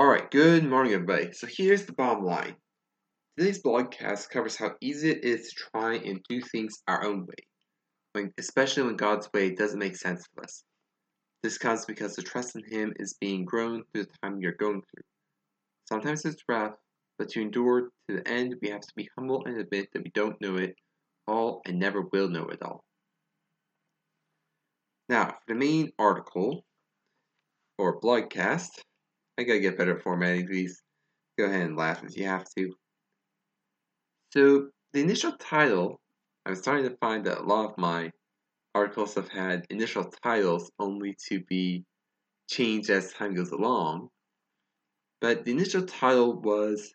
Alright, good morning everybody. So here's the bottom line. Today's blogcast covers how easy it is to try and do things our own way, when, especially when God's way doesn't make sense to us. This comes because the trust in Him is being grown through the time you're going through. Sometimes it's rough, but to endure to the end, we have to be humble and admit that we don't know it all and never will know it all. Now, for the main article, or blogcast, I gotta get better at formatting these. Go ahead and laugh if you have to. So, the initial title, I'm starting to find that a lot of my articles have had initial titles only to be changed as time goes along. But the initial title was